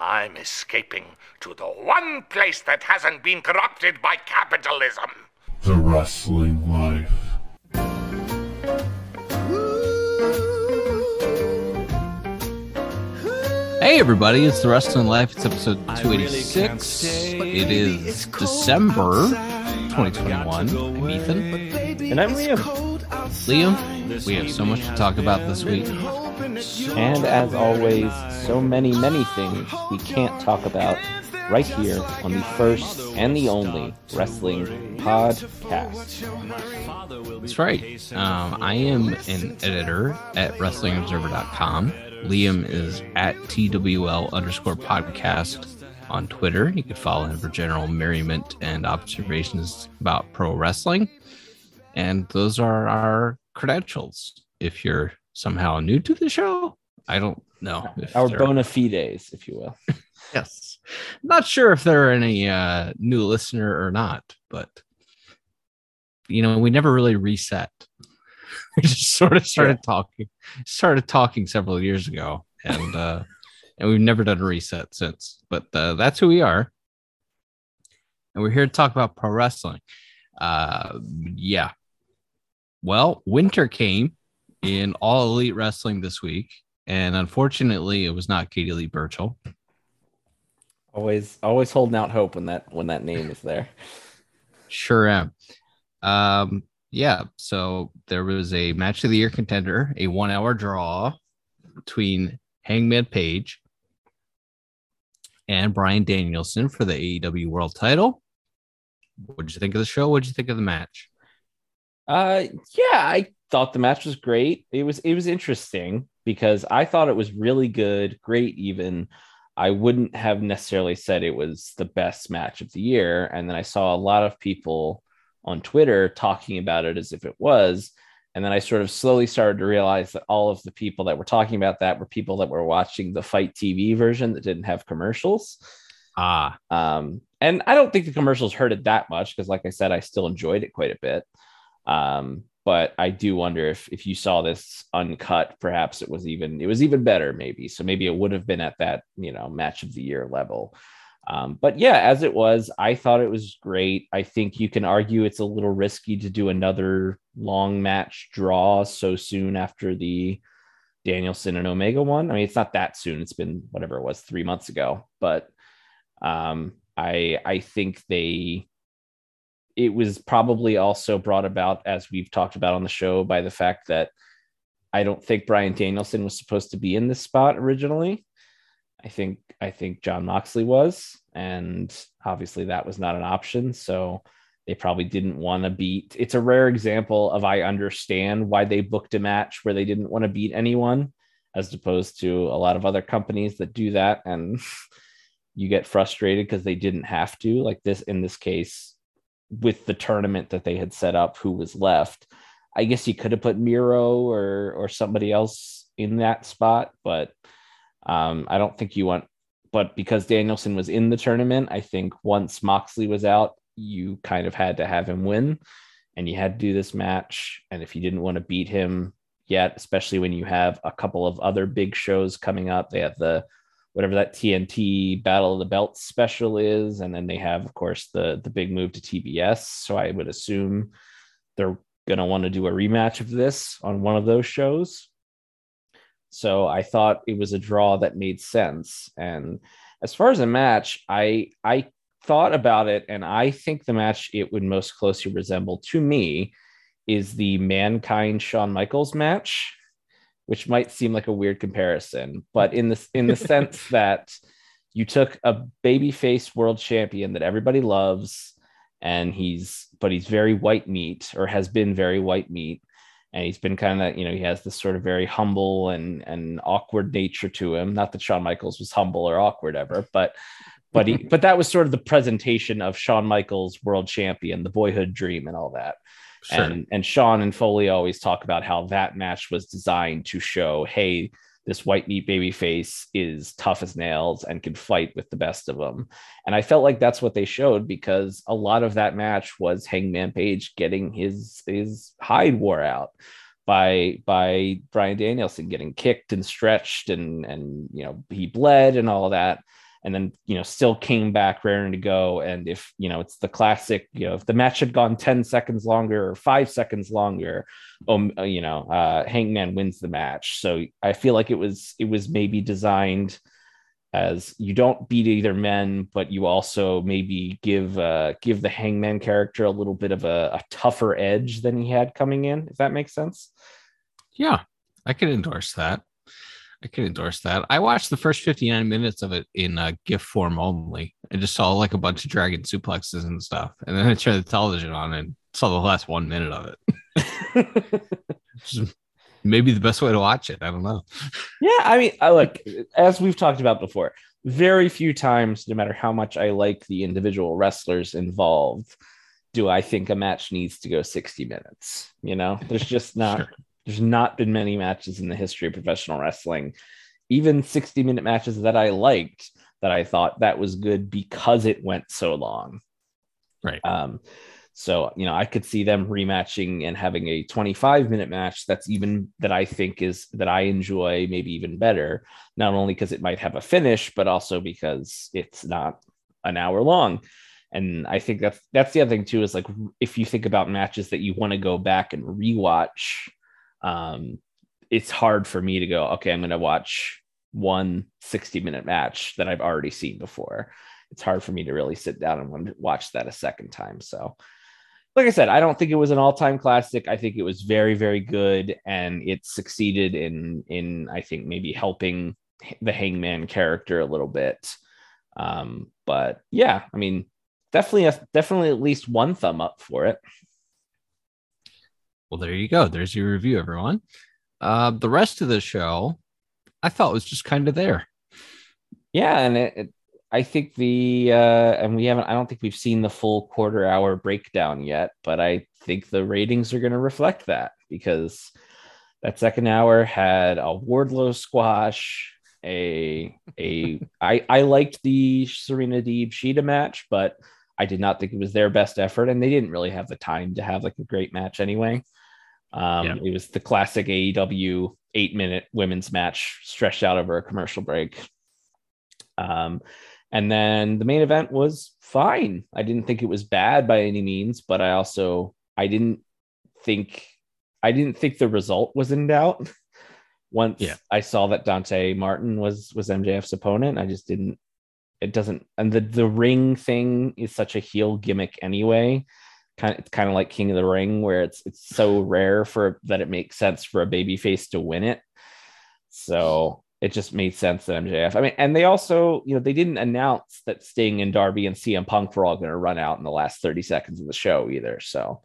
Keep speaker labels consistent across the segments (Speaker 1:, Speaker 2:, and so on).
Speaker 1: I'm escaping to the one place that hasn't been corrupted by capitalism.
Speaker 2: The wrestling life.
Speaker 3: Hey everybody, it's the Wrestling Life. It's episode 286. It is December 2021. I'm Ethan.
Speaker 4: And I'm Liam.
Speaker 3: Liam, we have so much to talk about this week.
Speaker 4: And as always, so many, many things we can't talk about right here on the first and the only wrestling podcast.
Speaker 3: That's right. Um, I am an editor at WrestlingObserver.com. Liam is at TWL underscore podcast on Twitter. You can follow him for general merriment and observations about pro wrestling. And those are our credentials. If you're somehow new to the show, I don't know.
Speaker 4: Our bona fides, if you will.
Speaker 3: yes. Not sure if there are any uh, new listener or not, but you know, we never really reset. We just sort of started yeah. talking, started talking several years ago, and uh, and we've never done a reset since. But uh, that's who we are, and we're here to talk about pro wrestling. Uh, yeah. Well, winter came in all elite wrestling this week, and unfortunately, it was not Katie Lea Burchill.
Speaker 4: Always, always holding out hope when that when that name is there.
Speaker 3: Sure am. Um, yeah, so there was a match of the year contender, a one hour draw between Hangman Page and Bryan Danielson for the AEW World title. What did you think of the show? What did you think of the match?
Speaker 4: Uh, yeah, I thought the match was great. It was it was interesting because I thought it was really good, great even. I wouldn't have necessarily said it was the best match of the year, and then I saw a lot of people on Twitter talking about it as if it was. And then I sort of slowly started to realize that all of the people that were talking about that were people that were watching the FITE TV version that didn't have commercials.
Speaker 3: Ah.
Speaker 4: Um, and I don't think the commercials hurt it that much because, like I said, I still enjoyed it quite a bit. Um, but I do wonder if if you saw this uncut, perhaps it was even it was even better, maybe. So maybe it would have been at that you know match of the year level. Um, but yeah, as it was, I thought it was great. I think you can argue it's a little risky to do another long match draw so soon after the Danielson and Omega one. I mean, it's not that soon. It's been whatever it was, three months ago. But um, I I think they it was probably also brought about as we've talked about on the show by the fact that I don't think Bryan Danielson was supposed to be in this spot originally. I think I think Jon Moxley was, and obviously that was not an option. So they probably didn't want to beat. It's a rare example of I understand why they booked a match where they didn't want to beat anyone, as opposed to a lot of other companies that do that, and you get frustrated because they didn't have to. Like this in this case, with the tournament that they had set up, who was left. I guess you could have put Miro or or somebody else in that spot, but um, I don't think you want, but because Danielson was in the tournament, I think once Moxley was out, you kind of had to have him win and you had to do this match. And if you didn't want to beat him yet, especially when you have a couple of other big shows coming up, they have the whatever that TNT Battle of the Belts special is, and then they have, of course, the the big move to TBS. So I would assume they're gonna want to do a rematch of this on one of those shows. So I thought it was a draw that made sense. And as far as a match, I I thought about it, and I think the match it would most closely resemble to me is the Mankind Shawn Michaels match, which might seem like a weird comparison, but in the in the sense that you took a babyface world champion that everybody loves, and he's but he's very white meat or has been very white meat. And he's been kind of you know he has this sort of very humble and and awkward nature to him. Not that Shawn Michaels was humble or awkward ever but but he but that was sort of the presentation of Shawn Michaels world champion the boyhood dream and all that sure. and and Shawn and Foley always talk about how that match was designed to show hey this white meat baby face is tough as nails and can fight with the best of them. And I felt like that's what they showed because a lot of that match was Hangman Page getting his his hide wore out by by Bryan Danielson getting kicked and stretched and and you know he bled and all that. And then you know still came back raring to go and if you know it's the classic you know if the match had gone 10 seconds longer or 5 seconds longer um you know uh hangman wins the match so i feel like it was it was maybe designed as you don't beat either men, but you also maybe give uh, give the Hangman character a little bit of a, a, tougher edge than he had coming in. If that makes sense.
Speaker 3: Yeah, I can endorse that. I can endorse that. I watched the first 59 minutes of it in uh, GIF form only. I just saw like a bunch of dragon suplexes and stuff. And then I turned the television on and saw the last one minute of it. maybe the best way to watch it. I don't know.
Speaker 4: Yeah. I mean, I like, as we've talked about before, very few times, no matter how much I like the individual wrestlers involved, do I think a match needs to go 60 minutes. You know, there's just not. Sure there's not been many matches in the history of professional wrestling, even 60 minute matches that I liked that I thought that was good because it went so long.
Speaker 3: Right.
Speaker 4: Um, so, you know, I could see them rematching and having a 25 minute match that's even that I think is that I enjoy, maybe even better, not only because it might have a finish, but also because it's not an hour long. And I think that's that's the other thing too is like if you think about matches that you want to go back and rewatch, um, it's hard for me to go, okay, I'm going to watch one 60 minute match that I've already seen before. It's hard for me to really sit down and watch that a second time. So, like I said, I don't think it was an all-time classic. I think it was very, very good, and it succeeded in in I think maybe helping the Hangman character a little bit. Um, but yeah, I mean, definitely, a, definitely at least one thumb up for it.
Speaker 3: Well, there you go. There's your review, everyone. Uh, the rest of the show, I thought was just kind of there.
Speaker 4: Yeah, and it, it, I think the uh, and we haven't. I don't think we've seen the full quarter hour breakdown yet, but I think the ratings are going to reflect that because that second hour had a Wardlow squash. A a I I liked the Serena Deeb Shida match, but I did not think it was their best effort, and they didn't really have the time to have like a great match anyway. Um, yeah. It was the classic AEW eight minute women's match stretched out over a commercial break. Um, and then the main event was fine. I didn't think it was bad by any means, but I also I didn't think I didn't think the result was in doubt. Once yeah. I saw that Dante Martin was was MJF's opponent, I just didn't. It doesn't, and the the ring thing is such a heel gimmick anyway kind of it's kind of like King of the Ring, where it's it's so rare for that it makes sense for a baby face to win it. So it just made sense that MJF. I mean, and they also, you know, they didn't announce that Sting and Darby and CM Punk were all going to run out in the last 30 seconds of the show either. So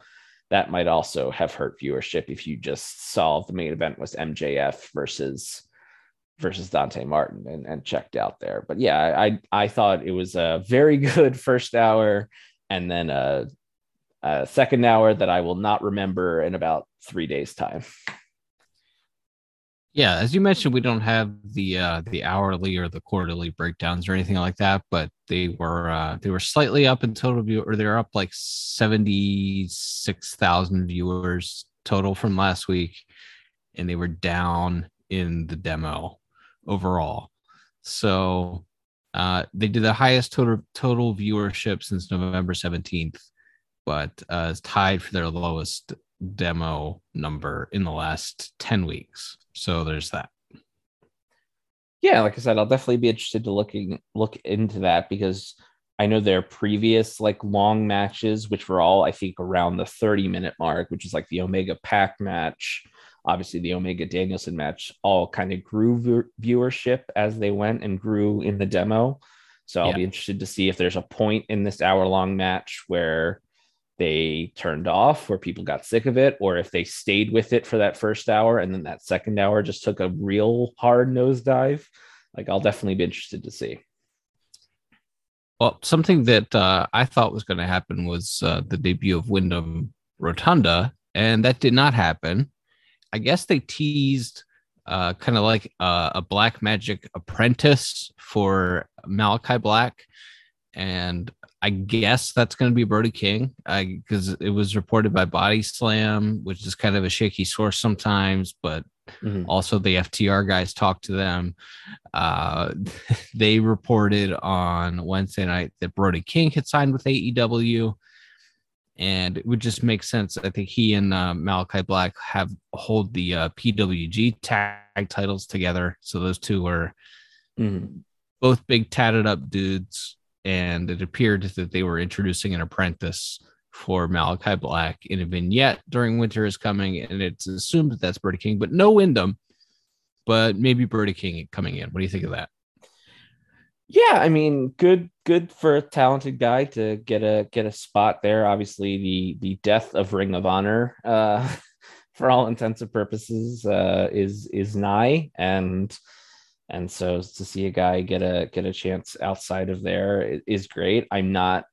Speaker 4: that might also have hurt viewership if you just saw the main event was MJF versus versus Dante Martin and, and checked out there. But yeah, I I thought it was a very good first hour and then a uh, second hour that I will not remember in about three days' time.
Speaker 3: Yeah, as you mentioned, we don't have the uh, the hourly or the quarterly breakdowns or anything like that, but they were uh, they were slightly up in total view, or they're up like seventy six thousand viewers total from last week, and they were down in the demo overall. So uh, they did the highest total total viewership since November seventeenth but uh, is tied for their lowest demo number in the last 10 weeks. So there's that.
Speaker 4: Yeah, like I said, I'll definitely be interested to looking look into that because I know their previous like long matches, which were all I think around the 30 minute mark, which is like the Omega Pack match, obviously the Omega Danielson match, all kind of grew viewership as they went and grew in the demo. So I'll yeah. be interested to see if there's a point in this hour long match where they turned off where people got sick of it, or if they stayed with it for that first hour and then that second hour just took a real hard nosedive. Like, I'll definitely be interested to see.
Speaker 3: Well, something that uh, I thought was going to happen was uh, the debut of Wyndham Rotunda, and that did not happen. I guess they teased uh, kind of like uh, a black magic apprentice for Malachi Black. And I guess that's going to be Brody King because it was reported by Body Slam, which is kind of a shaky source sometimes, but
Speaker 4: Mhm.
Speaker 3: Also, the FTR guys talked to them. Uh, they reported on Wednesday night that Brody King had signed with AEW, and it would just make sense. I think he and uh, Malachi Black have hold the uh, PWG tag titles together, so those two are
Speaker 4: Mhm.
Speaker 3: both big tatted up dudes, and it appeared that they were introducing an apprentice for Malachi Black in a vignette during Winter is Coming, and it's assumed that that's Brody King, but no Wyndham, but maybe Brody King coming in. What do you think of that?
Speaker 4: Yeah, I mean, good, good for a talented guy to get a get a spot there. Obviously, the the death of Ring of Honor, uh, for all intents and purposes, uh, is is nigh, and and so to see a guy get a get a chance outside of there is great. I'm not.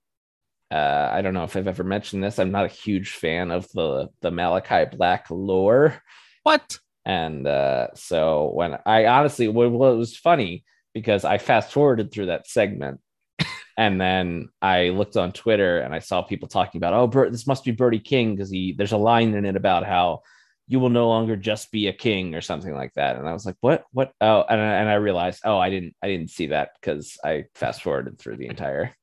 Speaker 4: Uh, I don't know if I've ever mentioned this. I'm not a huge fan of the the Malachi Black lore.
Speaker 3: What?
Speaker 4: And uh, so when I honestly, well, it was funny because I fast forwarded through that segment, and then I looked on Twitter and I saw people talking about, oh, Bert, this must be Brody King because he there's a line in it about how you will no longer just be a king or something like that. And I was like, what, what? Oh, and I, and I realized, oh, I didn't, I didn't see that because I fast forwarded through the entire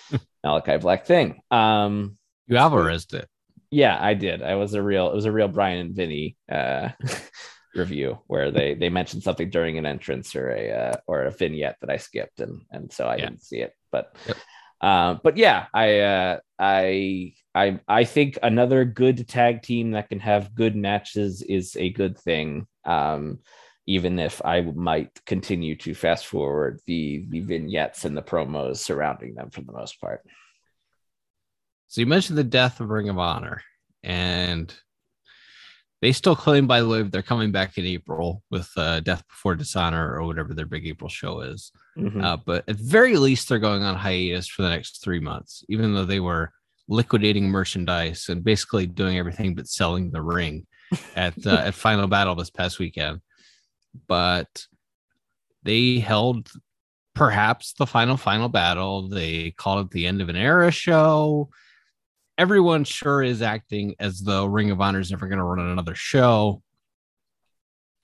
Speaker 4: Malachi Black thing. Um,
Speaker 3: You Alvarez it.
Speaker 4: yeah, I did. I was a real it was a real Bryan and Vinny uh review where they they mentioned something during an entrance or a uh, or a vignette that I skipped and and so I
Speaker 3: Yeah.
Speaker 4: didn't see it. But
Speaker 3: Yep.
Speaker 4: Um but yeah, I uh I I I think another good tag team that can have good matches is a good thing. Um even if I might continue to fast forward the the vignettes and the promos surrounding them for the most part.
Speaker 3: So you mentioned the death of Ring of Honor, and they still claim, by the way, they're coming back in April with uh, Death Before Dishonor or whatever their big April show is.
Speaker 4: Mhm.
Speaker 3: Uh, but at the very least, they're going on hiatus for the next three months, even though they were liquidating merchandise and basically doing everything but selling the ring at uh, at Final Battle this past weekend. But they held perhaps the final final battle. They called it the end of an era show. Everyone sure is acting as though Ring of Honor is never going to run another show,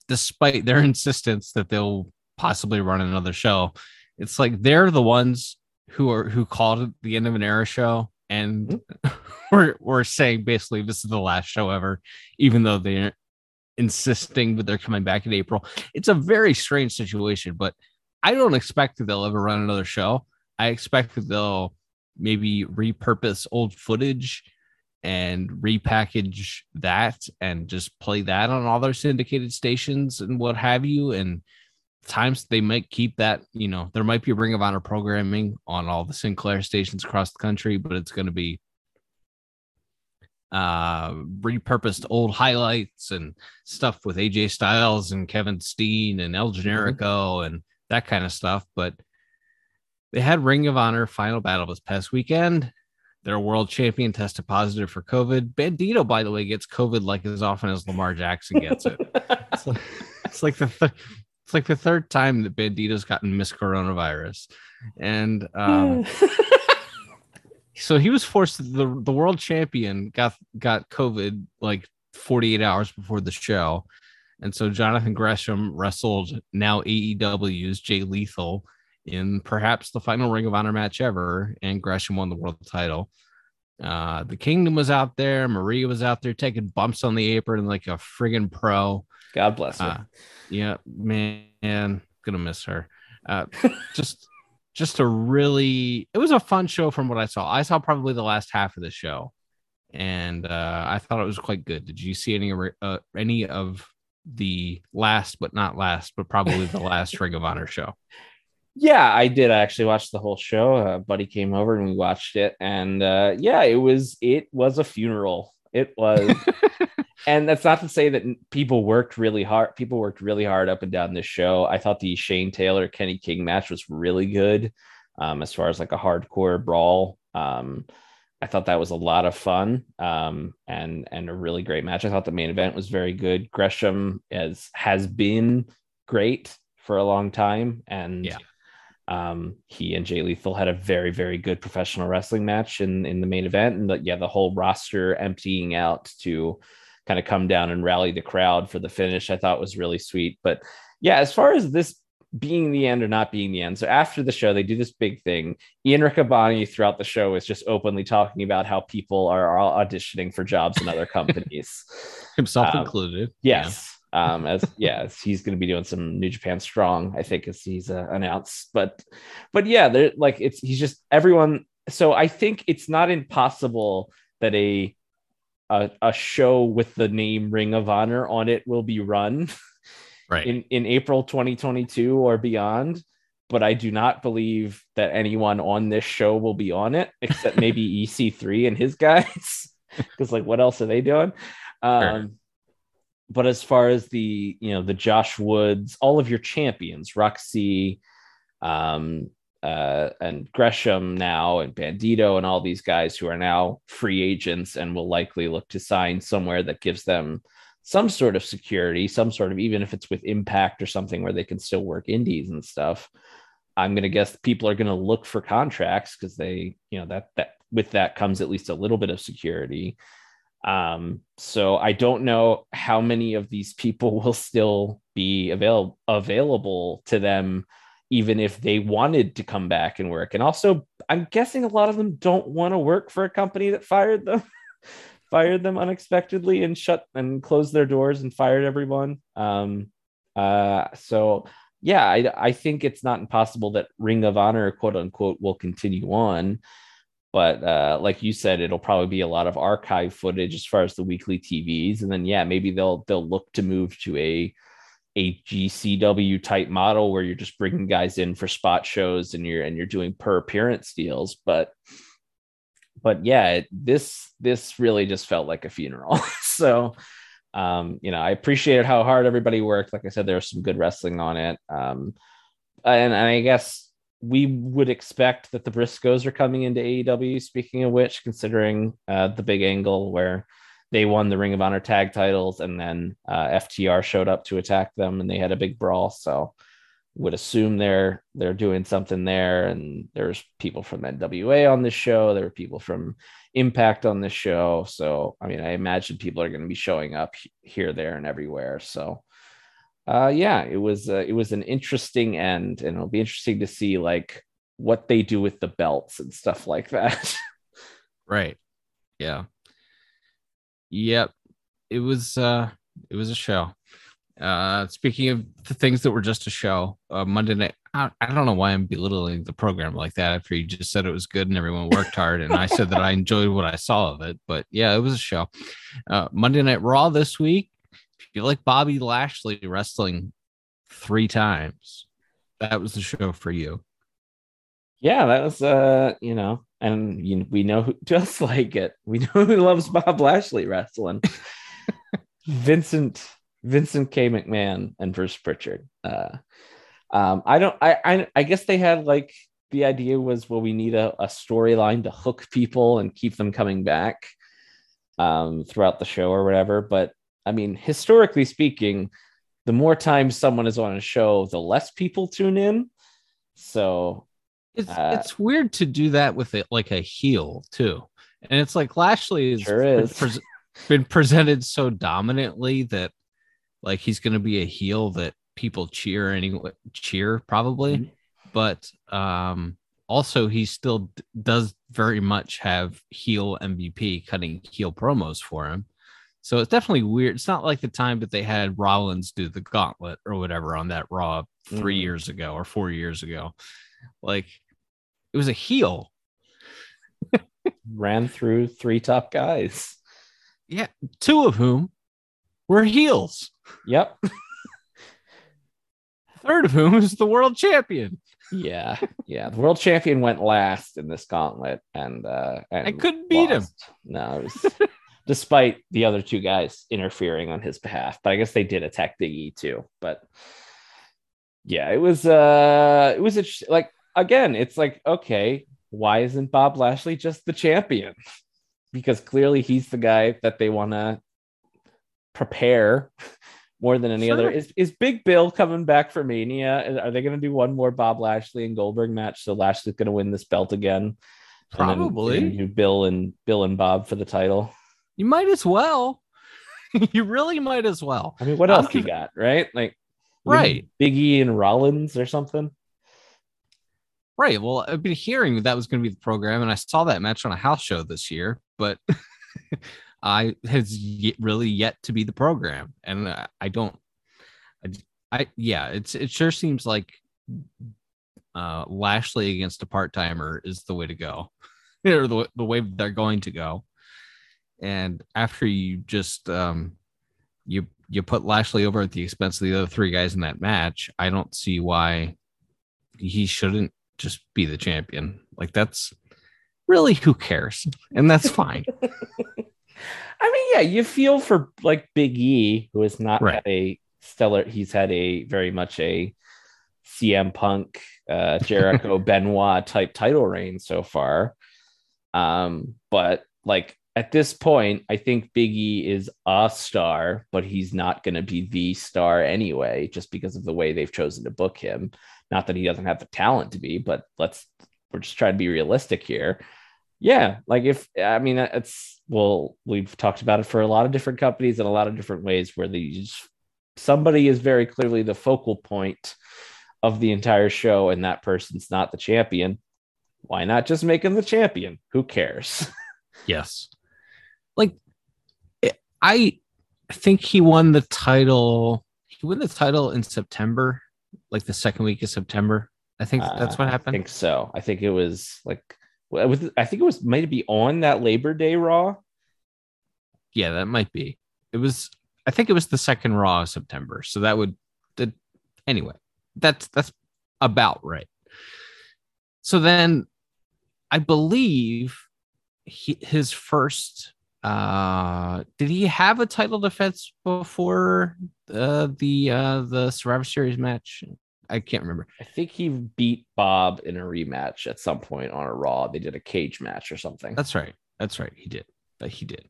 Speaker 3: despite their insistence that they'll possibly run another show. It's like they're the ones who are who called it the end of an era show, and we're we're saying basically this is the last show ever, even though they're insisting that they're coming back in April. It's a very strange situation, but I don't expect that they'll ever run another show. I expect that they'll maybe repurpose old footage and repackage that and just play that on all their syndicated stations and what have you. And times they might keep that, you know, there might be a Ring of Honor programming on all the Sinclair stations across the country, but it's going to be uh repurposed old highlights and stuff with AJ Styles and Kevin Steen and El Generico and that kind of stuff. But they had Ring of Honor final battle this past weekend. Their world champion tested positive for COVID. Bandido, by the way, gets COVID like as often as Lamar Jackson gets it. it's, like, it's like the th- it's like the third time that Bandido's gotten Miss Coronavirus, and um, so he was forced. the The world champion got got COVID like 48 hours before the show, and so Jonathan Gresham wrestled now AEW's Jay Lethal in perhaps the final Ring of Honor match ever, and Gresham won the world title. Uh, the Kingdom was out there. Maria was out there taking bumps on the apron like a friggin' pro.
Speaker 4: God bless her.
Speaker 3: Uh, yeah, man, gonna miss her. Uh, just, just a really, it was a fun show from what I saw. I saw probably the last half of the show, and uh, I thought it was quite good. Did you see any uh, any of the last, but not last, but probably the last Ring of Honor show?
Speaker 4: Yeah, I did I actually watched the whole show. Uh, buddy came over and we watched it, and uh, yeah, it was it was a funeral. It was, and that's not to say that people worked really hard. People worked really hard up and down this show. I thought the Shane Taylor Kenny King match was really good, um, as far as like a hardcore brawl. Um, I thought that was a lot of fun, um, and and a really great match. I thought the main event was very good. Gresham as has been great for a long time, and
Speaker 3: Yeah.
Speaker 4: Um, he and Jay Lethal had a very, very good professional wrestling match in in the main event, and the, yeah, the whole roster emptying out to kind of come down and rally the crowd for the finish. I thought was really sweet. But yeah, as far as this being the end or not being the end. So after the show, they do this big thing. Ian Riccaboni throughout the show is just openly talking about how people are all auditioning for jobs in other companies,
Speaker 3: himself
Speaker 4: Um,
Speaker 3: included.
Speaker 4: Yes. Um, as yeah, as he's going to be doing some New Japan Strong, I think, as he's uh, announced. But, but yeah, they're like it's he's just everyone. So I think it's not impossible that a a, a show with the name Ring of Honor on it will be run
Speaker 3: Right.
Speaker 4: in in April 2022 or beyond. But I do not believe that anyone on this show will be on it, except maybe EC3 and his guys. Because like, what else are they doing? Um, but as far as the you know the Josh Woods, all of your champions, Rok-C, um, uh, and Gresham now, and Bandido, and all these guys who are now free agents and will likely look to sign somewhere that gives them some sort of security, some sort of even if it's with Impact or something where they can still work indies and stuff. I'm gonna guess people are gonna look for contracts because they, you know, that that with that comes at least a little bit of security. Um, so I don't know how many of these people will still be available available to them, even if they wanted to come back and work. And also, I'm guessing a lot of them don't want to work for a company that fired them, fired them unexpectedly and shut and closed their doors and fired everyone. Um, uh, so yeah, I, I think it's not impossible that Ring of Honor, quote unquote, will continue on but uh, like you said, it'll probably be a lot of archive footage as far as the weekly TVs, and then yeah, maybe they'll they'll look to move to a a GCW type model where you're just bringing guys in for spot shows and you're and you're doing per appearance deals. But but yeah, this this really just felt like a funeral. so um, you know, I appreciated how hard everybody worked. Like I said, there was some good wrestling on it. Um, and, and I guess we would expect that the Briscoes are coming into AEW. Speaking of which, considering uh, the big angle where they won the Ring of Honor tag titles and then uh, FTR showed up to attack them and they had a big brawl. So would assume they're they're doing something there. And there's people from NWA on this show. There were people from Impact on this show. So I mean, I imagine people are going to be showing up here, there, and everywhere. So uh yeah it was uh, it was an interesting end and it'll be interesting to see like what they do with the belts and stuff like that
Speaker 3: Right. Yeah. Yep. It was uh it was a show. Uh speaking of the things that were just a show, uh Monday night I, don't know why I'm belittling the program like that after you just said it was good and everyone worked hard and I said that I enjoyed what I saw of it, but yeah, it was a show. Uh Monday Night Raw this week. You like Bobby Lashley wrestling three times, that was the show for you.
Speaker 4: yeah that was uh you know and you, we know who just like it. We know who loves bob lashley wrestling. Vincent vincent k. Mcmahon and bruce pritchard. Uh um i don't i i, I guess they had like the idea was well we need a, a storyline to hook people and keep them coming back um throughout the show or whatever but i mean historically speaking the more times someone is on a show the less people tune in so
Speaker 3: It's
Speaker 4: Uh,
Speaker 3: it's weird to do that with it like a heel too, and it's like Lashley has
Speaker 4: Sure
Speaker 3: been,
Speaker 4: is.
Speaker 3: pres- been presented so dominantly that like he's going to be a heel that people cheer anyway, cheer probably,
Speaker 4: Mhm.
Speaker 3: but um also he still d- does very much have heel MVP cutting heel promos for him. So it's definitely weird. It's not like the time that they had Rollins do the gauntlet or whatever on that Raw 3
Speaker 4: Mhm.
Speaker 3: years ago or four years ago. Like it was a heel.
Speaker 4: ran through three top guys.
Speaker 3: Yeah, two of whom were heels.
Speaker 4: Yep.
Speaker 3: Third of whom is the world champion.
Speaker 4: Yeah. Yeah. The world champion went last in this gauntlet and uh and
Speaker 3: I couldn't beat him.
Speaker 4: No, it was despite the other two guys interfering on his behalf. But I guess they did attack E too. But yeah, it was uh it was a, like again, it's like, okay, why isn't Bob Lashley just the champion? Because clearly he's the guy that they want to prepare more than any other. Is is Big Bill coming back for Mania? Are they going to do one more Bob Lashley and Goldberg match? So Lashley's going to win this belt again. And then-
Speaker 3: Probably.
Speaker 4: and Bill and Bill and Bob for the title.
Speaker 3: You might as well. you really might as well.
Speaker 4: I mean, what else
Speaker 3: Um,
Speaker 4: you got, right? Like,
Speaker 3: Right.
Speaker 4: Biggie and Rollins or something.
Speaker 3: Right. Well, I've been hearing that was going to be the program, and I saw that match on a house show this year, but I has yet, really yet to be the program, and I, I don't. I, I yeah, it's it sure seems like uh Lashley against a part timer is the way to go, or the the way they're going to go. And after you just um you you put Lashley over at the expense of the other three guys in that match, I don't see why he shouldn't just be the champion. Like that's really who cares, and that's fine.
Speaker 4: I mean, yeah, you feel for like Big E, who has not
Speaker 3: Right.
Speaker 4: had a stellar. He's had a very much a CM Punk, uh, Jericho, Benoit type title reign so far. Um, but like at this point, I think Big E is a star, but he's not going to be the star anyway, just because of the way they've chosen to book him. Not that he doesn't have the talent to be, but let's we're just trying to be realistic here. Yeah, like if I mean it's well, we've talked about it for a lot of different companies in a lot of different ways where they just somebody is very clearly the focal point of the entire show, and that person's not the champion. Why not just make him the champion? Who cares?
Speaker 3: Yes. Like it- I think he won the title. He won the title in September, like the second week of September. I think that's
Speaker 4: Uh,
Speaker 3: what
Speaker 4: I think so. I think it was like I think it was maybe on that Labor Day Raw.
Speaker 3: yeah, that might be. It was I think it was the second Raw of September. So that would the anyway. That's that's about right. So then I believe he, his first uh did he have a title defense before uh, the uh the Survivor Series match? I can't remember.
Speaker 4: I think he beat Bob in a rematch at some point on a Raw. They did a cage match or something.
Speaker 3: That's right. That's right. He did. But he did.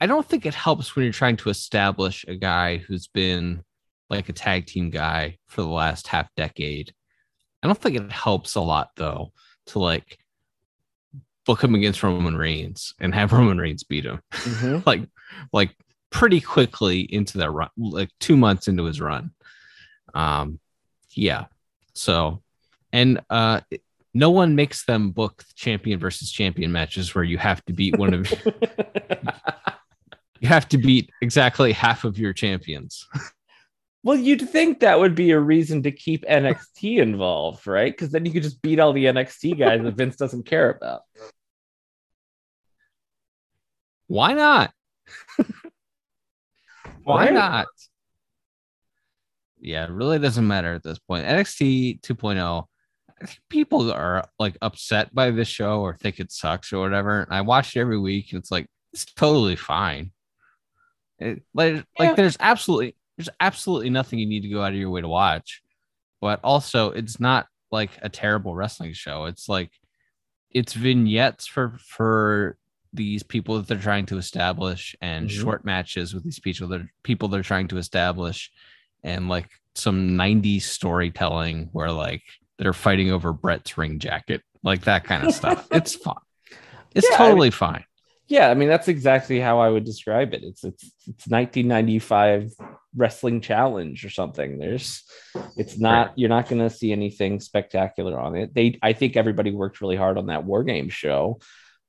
Speaker 3: I don't think it helps when you're trying to establish a guy who's been like a tag team guy for the last half decade. I don't think it helps a lot though to like book him against Roman Reigns and have Roman Reigns beat him
Speaker 4: Mhm.
Speaker 3: like like pretty quickly into that run, like two months into his run. Um, yeah. So, and uh, no one makes them book champion versus champion matches where you have to beat one of you have to beat exactly half of your champions.
Speaker 4: Well, you'd think that would be a reason to keep NXT involved, right? Because then you could just beat all the NXT guys that Vince doesn't care about.
Speaker 3: Why not? Why
Speaker 4: Right?
Speaker 3: not? Yeah, it really doesn't matter at this point. NXT 2.0, people are like upset by this show or think it sucks or whatever. And I watch it every week and it's like it's totally fine. It, like,
Speaker 4: Yeah.
Speaker 3: like there's absolutely there's absolutely nothing you need to go out of your way to watch. But also it's not like a terrible wrestling show. It's like it's vignettes for for these people that they're trying to establish and
Speaker 4: Mhm.
Speaker 3: short matches with these people that people they're trying to establish and like some 90s storytelling where like they're fighting over Brett's ring jacket, like that kind of stuff. it's fun. It's
Speaker 4: Yeah, I
Speaker 3: totally fine.
Speaker 4: Yeah, I mean that's exactly how I would describe it. It's it's it's 1995 wrestling challenge or something. There's it's not you're not going to see anything spectacular on it. They I think everybody worked really hard on that war game show,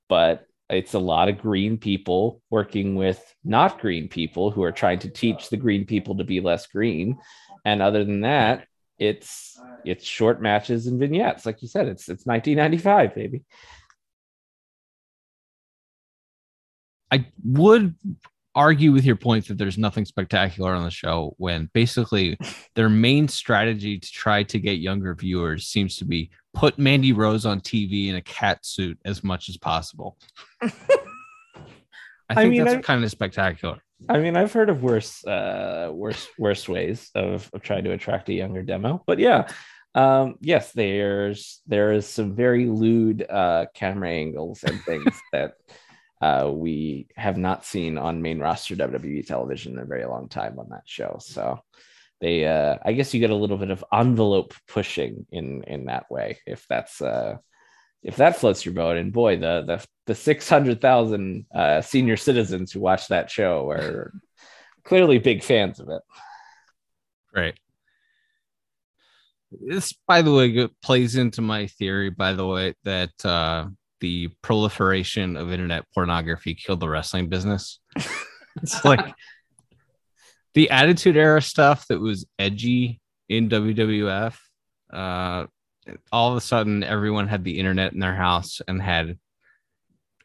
Speaker 4: but it's a lot of green people working with not green people who are trying to teach the green people to be less green. And other than that, it's it's short matches and vignettes. Like you said, it's it's 1995, baby.
Speaker 3: I would argue with your point that there's nothing spectacular on the show when basically their main strategy to try to get younger viewers seems to be put Mandy Rose on TV in a cat suit as much as possible. I
Speaker 4: I
Speaker 3: think
Speaker 4: mean,
Speaker 3: that's
Speaker 4: I-
Speaker 3: kind of spectacular.
Speaker 4: I mean, I've heard of worse, uh, worse, worse ways of, of trying to attract a younger demo. But yeah, um, yes, there's there is some very lewd uh, camera angles and things that uh, we have not seen on main roster WWE television in a very long time on that show. So they, uh, I guess, you get a little bit of envelope pushing in in that way, if that's uh, if that floats your boat. And boy, the the the six hundred thousand uh, senior citizens who watch that show are clearly big fans of it.
Speaker 3: Right. This, by the way, plays into my theory, by the way, that uh, the proliferation of internet pornography killed the wrestling business. it's like the Attitude Era stuff that was edgy in WWF. Uh, all of a sudden, everyone had the internet in their house and had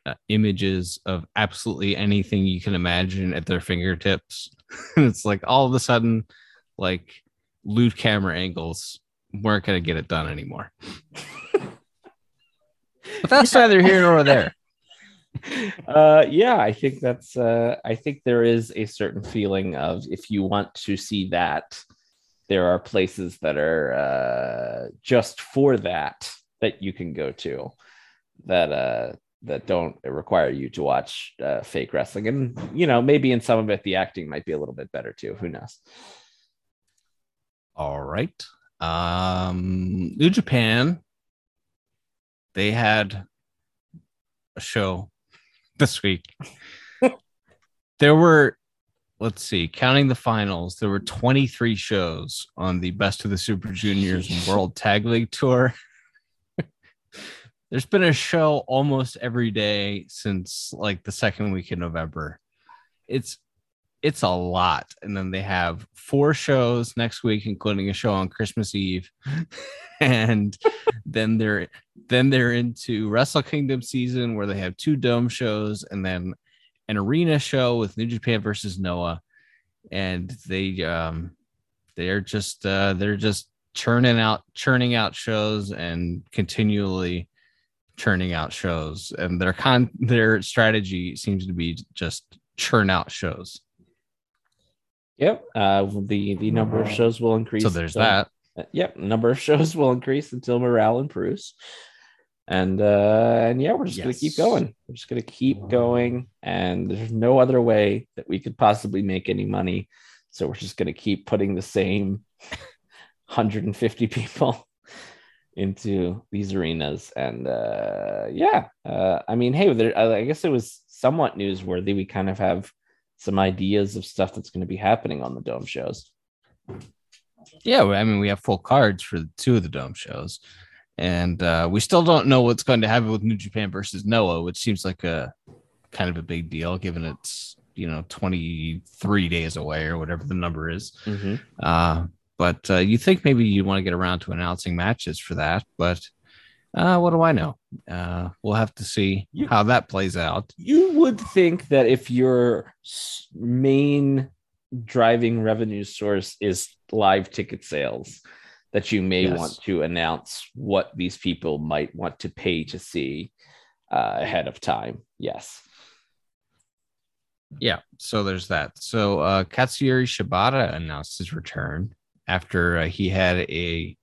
Speaker 3: uh, images of absolutely anything you can imagine at their fingertips. and it's like all of a sudden, like lewd camera angles weren't going to get it done anymore. but that's neither here nor there.
Speaker 4: uh yeah i think that's uh i think there is a certain feeling of if you want to see that there are places that are uh just for that that you can go to that uh that don't require you to watch uh, fake wrestling and you know maybe in some of it the acting might be a little bit better too who knows
Speaker 3: All right. Um New Japan they had a show this week. there were let's see, counting the finals, there were 23 shows on the Best of the Super Juniors World Tag League Tour. There's been a show almost every day since like the second week in November. It's it's a lot. And then they have four shows next week, including a show on Christmas Eve. and then they're then they're into Wrestle Kingdom season where they have two dome shows and then an arena show with New Japan versus Noah. And they um they're just uh they're just churning out churning out shows and continually churning out shows and their con their strategy seems to be just churn out shows
Speaker 4: yep uh the the number of shows will increase
Speaker 3: so there's
Speaker 4: until-
Speaker 3: that.
Speaker 4: Yep number of shows will increase until morale improves. And uh and yeah we're just gonna keep going. We're just gonna keep going and there's no other way that we could possibly make any money. So we're just gonna keep putting the same 150 people into these arenas. And uh yeah uh i mean hey there I guess it was somewhat newsworthy. We kind of have some ideas of stuff that's going to be happening on the dome shows.
Speaker 3: Yeah, I mean, we have full cards for two of the dome shows, and uh, we still don't know what's going to happen with New Japan versus Noah, which seems like a kind of a big deal given it's you know 23 days away or whatever the number is. Uh, but uh, you think maybe you want to get around to announcing matches for that, but uh, what do I know? Uh, we'll have to see
Speaker 4: You-
Speaker 3: how that plays out.
Speaker 4: you would think that if your main driving revenue source is live ticket sales that you may
Speaker 3: Yes.
Speaker 4: want to announce what these people might want to pay to see uh, ahead of time yes
Speaker 3: Yeah, so there's that. So uh Katsuyori Shibata announced his return after uh, he had a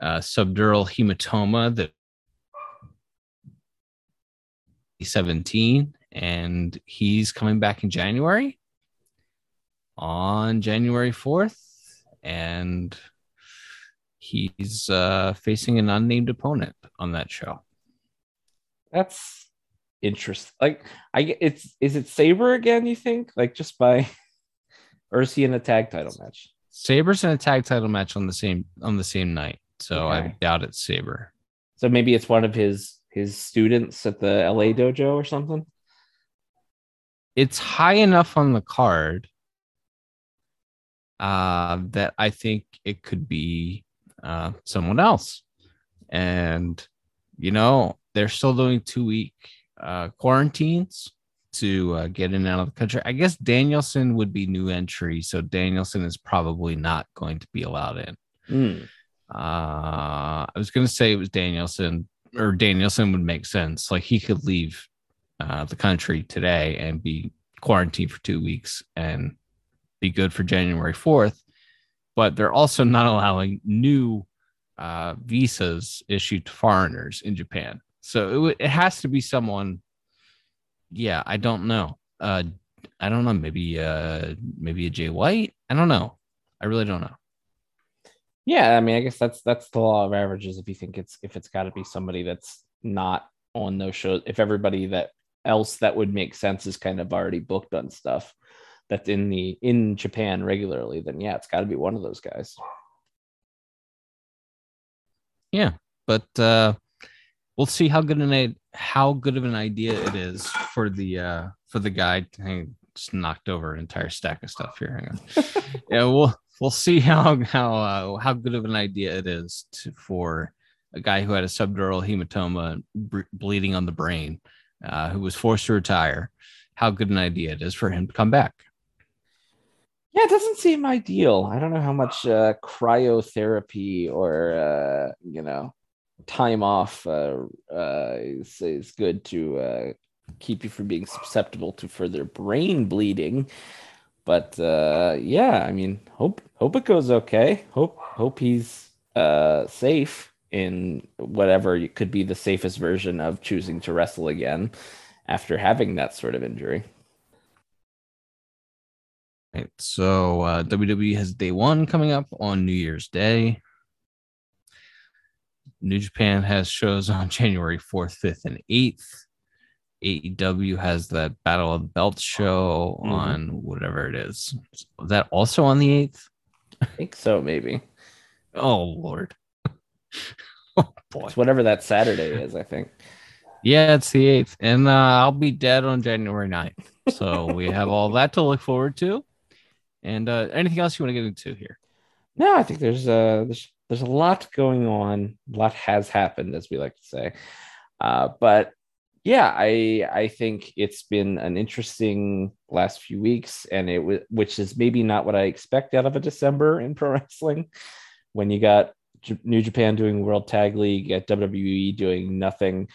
Speaker 3: uh, subdural hematoma that 17 and he's coming back in January on January 4th and he's uh facing an unnamed opponent on that show.
Speaker 4: that's interesting like i it's is it Sabre again you think like just by or is he in a tag title match
Speaker 3: Sabre's in a tag title match on the same on the same night. So I doubt it's Sabre.
Speaker 4: so maybe it's one of his his students at the la dojo or something
Speaker 3: it's high enough on the card uh, that I think it could be uh, someone else. And, you know, they're still doing two week uh, quarantines to uh, get in and out of the country. I guess Danielson would be new entry. So Danielson is probably not going to be allowed in.
Speaker 4: Hmm.
Speaker 3: Uh, I was going to say it was Danielson, or Danielson would make sense. Like he could leave uh, the country today and be quarantined for two weeks and be good for January 4th. But they're also not allowing new uh, visas issued to foreigners in Japan. So it, w- it has to be someone. Yeah, I don't know. Uh, I don't know. Maybe uh, maybe a Jay White. I don't know. I really don't know.
Speaker 4: Yeah, I mean, I guess that's that's the law of averages. If you think it's if it's got to be somebody that's not on those shows, if everybody that else that would make sense is kind of already booked on stuff, that's in the in Japan regularly, then yeah, it's got to be one of those guys.
Speaker 3: Yeah, but uh, we'll see how good an how good of an idea it is for the uh, for the guy. I just knocked over an entire stack of stuff here. Hang on. yeah, we'll we'll see how how uh, how good of an idea it is to, for a guy who had a subdural hematoma bleeding on the brain, uh, who was forced to retire. How good an idea it is for him to come back.
Speaker 4: Yeah, it doesn't seem ideal. I don't know how much uh, cryotherapy or uh, you know time off uh, uh, is, is good to keep you from being susceptible to further brain bleeding. But uh, yeah, I mean, hope hope it goes okay. Hope hope he's uh, safe in whatever could be the safest version of choosing to wrestle again after having that sort of injury.
Speaker 3: Right, so uh, WWE has day one coming up on New Year's Day. New Japan has shows on January 4th, 5th, and 8th. AEW has that Battle of the Belts show
Speaker 4: Mhm.
Speaker 3: on whatever it is. Is that also on the 8th?
Speaker 4: I think so, maybe.
Speaker 3: Oh, Lord. oh, boy.
Speaker 4: It's whatever that Saturday is, I think.
Speaker 3: Yeah, it's the 8th. And uh, I'll be dead on January 9th. So we have all that to look forward to. And uh, anything else you want to get into here?
Speaker 4: No, I think there's uh there's there's a lot going on. A lot has happened, as we like to say. Uh, but yeah, I I think it's been an interesting last few weeks, and it was which is maybe not what I expect out of a December in pro wrestling. When you got J- New Japan doing World Tag League, got WWE doing nothing,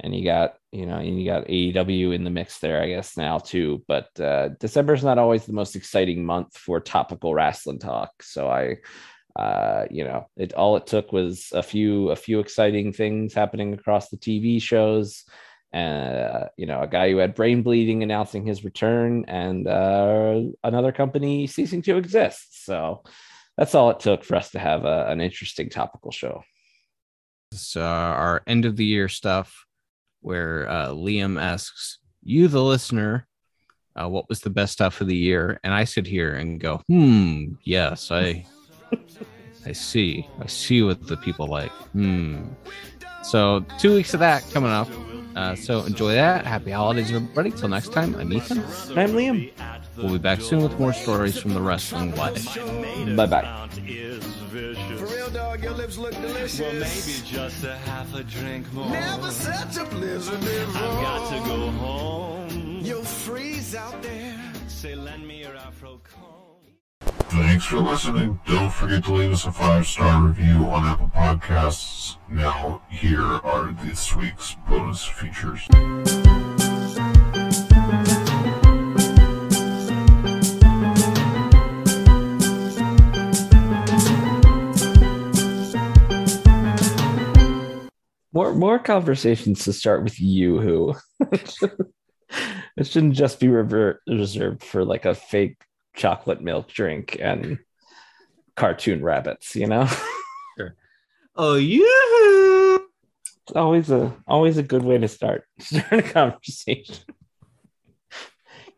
Speaker 4: and you got you know and you got AEW in the mix there, I guess now too. But uh, December is not always the most exciting month for topical wrestling talk, so I uh, you know, it all it took was a few a few exciting things happening across the TV shows. Uh, you know, a guy who had brain bleeding announcing his return, and uh, another company ceasing to exist. So that's all it took for us to have a, an interesting topical show.
Speaker 3: It's uh, our end of the year stuff where uh, Liam asks you, the listener, uh, what was the best stuff of the year? And I sit here and go, hmm, yes, I, I see, I see what the people like. Hmm. So two weeks of that coming up. Uh, so enjoy that. Happy holidays, everybody. Till next time, I'm Ethan.
Speaker 4: And I'm Liam.
Speaker 3: We'll be back soon with more stories from the wrestling life.
Speaker 4: Bye bye.
Speaker 5: For real, dog, your lips look delicious.
Speaker 6: Well, maybe just a half a drink more.
Speaker 5: Never such a blizzard before.
Speaker 6: I've got to go home.
Speaker 5: You'll freeze out there.
Speaker 6: Say, lend me your Afro comb.
Speaker 2: Thanks for listening. Don't forget to leave us a five star review on Apple Podcasts. Now, here are this week's bonus features.
Speaker 4: More more conversations to start with you who it shouldn't just be rever- reserved for like a fake chocolate milk drink and cartoon rabbits, you know?
Speaker 3: Oh, yeah.
Speaker 4: It's always a always a good way to start start a conversation.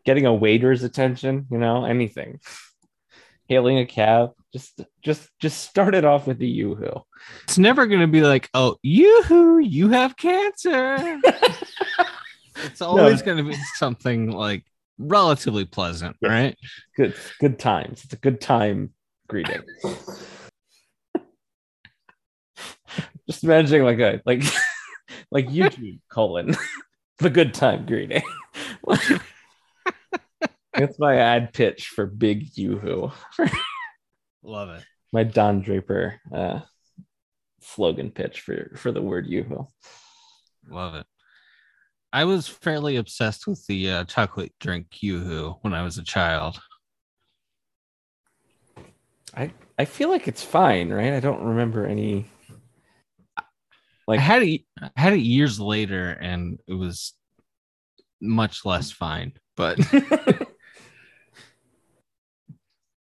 Speaker 4: Getting a waiter's attention, you know, anything. Hailing a cab, just just just start it off with the yoo-hoo.
Speaker 3: It's never going to be like, oh, yoo-hoo, you have cancer. it's always going to be something like relatively pleasant,
Speaker 4: Yeah.
Speaker 3: right?
Speaker 4: Good good times. It's a good time greeting. just imagining like a like like YouTube colon the good time greeting. That's my ad pitch for big yoo-hoo.
Speaker 3: Love it.
Speaker 4: my Don Draper uh, slogan pitch for for the word yoo-hoo.
Speaker 3: Love it. I was fairly obsessed with the uh, chocolate drink yoo-hoo when I was a child.
Speaker 4: I I feel like it's fine, right? I don't remember any. Like
Speaker 3: I had it, I had it years later, and it was much less fine. But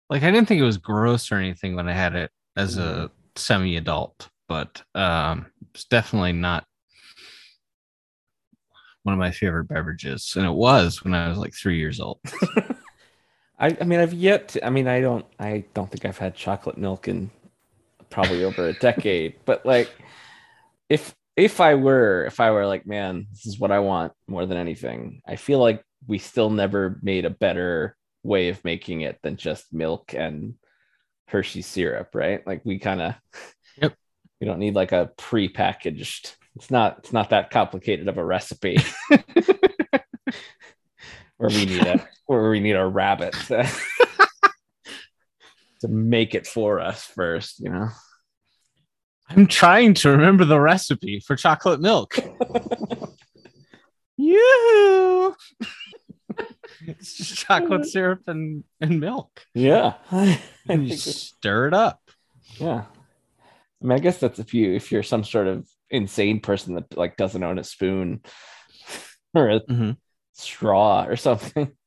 Speaker 3: like, I didn't think it was gross or anything when I had it as a semi-adult. But um, it's definitely not one of my favorite beverages, and it was when I was like three years old.
Speaker 4: I, I mean, I've yet. To, I mean, I don't. I don't think I've had chocolate milk in probably over a decade. But like, if if I were, if I were like, man, this is what I want more than anything. I feel like we still never made a better way of making it than just milk and Hershey syrup, right? Like we kind of.
Speaker 3: Yep.
Speaker 4: We don't need like a pre-packaged. It's not. It's not that complicated of a recipe. where we need a where we need a rabbit to, to make it for us first, you know.
Speaker 3: I'm trying to remember the recipe for chocolate milk. you. it's just chocolate syrup and, and milk.
Speaker 4: Yeah. I
Speaker 3: And you stir it up.
Speaker 4: yeah. I mean, I guess that's if you if you're some sort of insane person that like doesn't own a spoon or a
Speaker 3: Mhm.
Speaker 4: straw or something.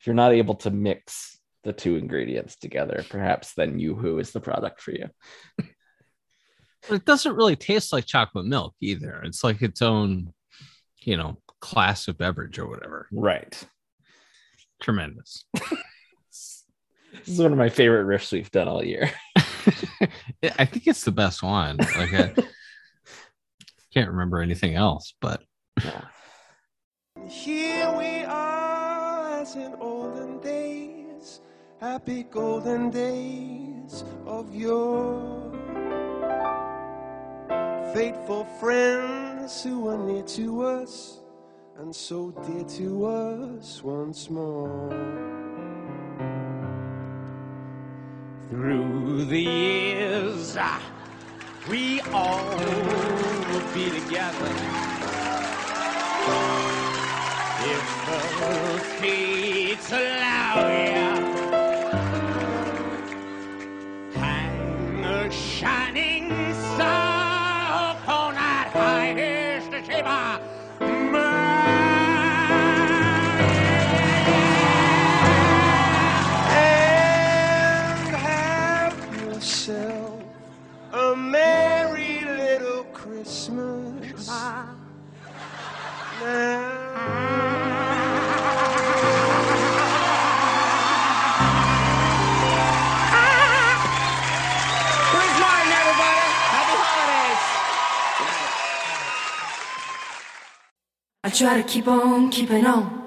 Speaker 4: If you're not able to mix the two ingredients together, perhaps then Yoo-Hoo is the product for you.
Speaker 3: But it doesn't really taste like chocolate milk either. It's like its own, you know, class of beverage or whatever.
Speaker 4: Right.
Speaker 3: Tremendous.
Speaker 4: This is one of my favorite riffs we've done all year.
Speaker 3: I think it's the best one. Like I can't remember anything else, but.
Speaker 5: Here we are as in olden days, happy golden days of yore. Faithful friends who were near to us and so dear to us once more. Through the years, ah, we all will be together. If the fates allow ya,
Speaker 7: try to keep on keeping on.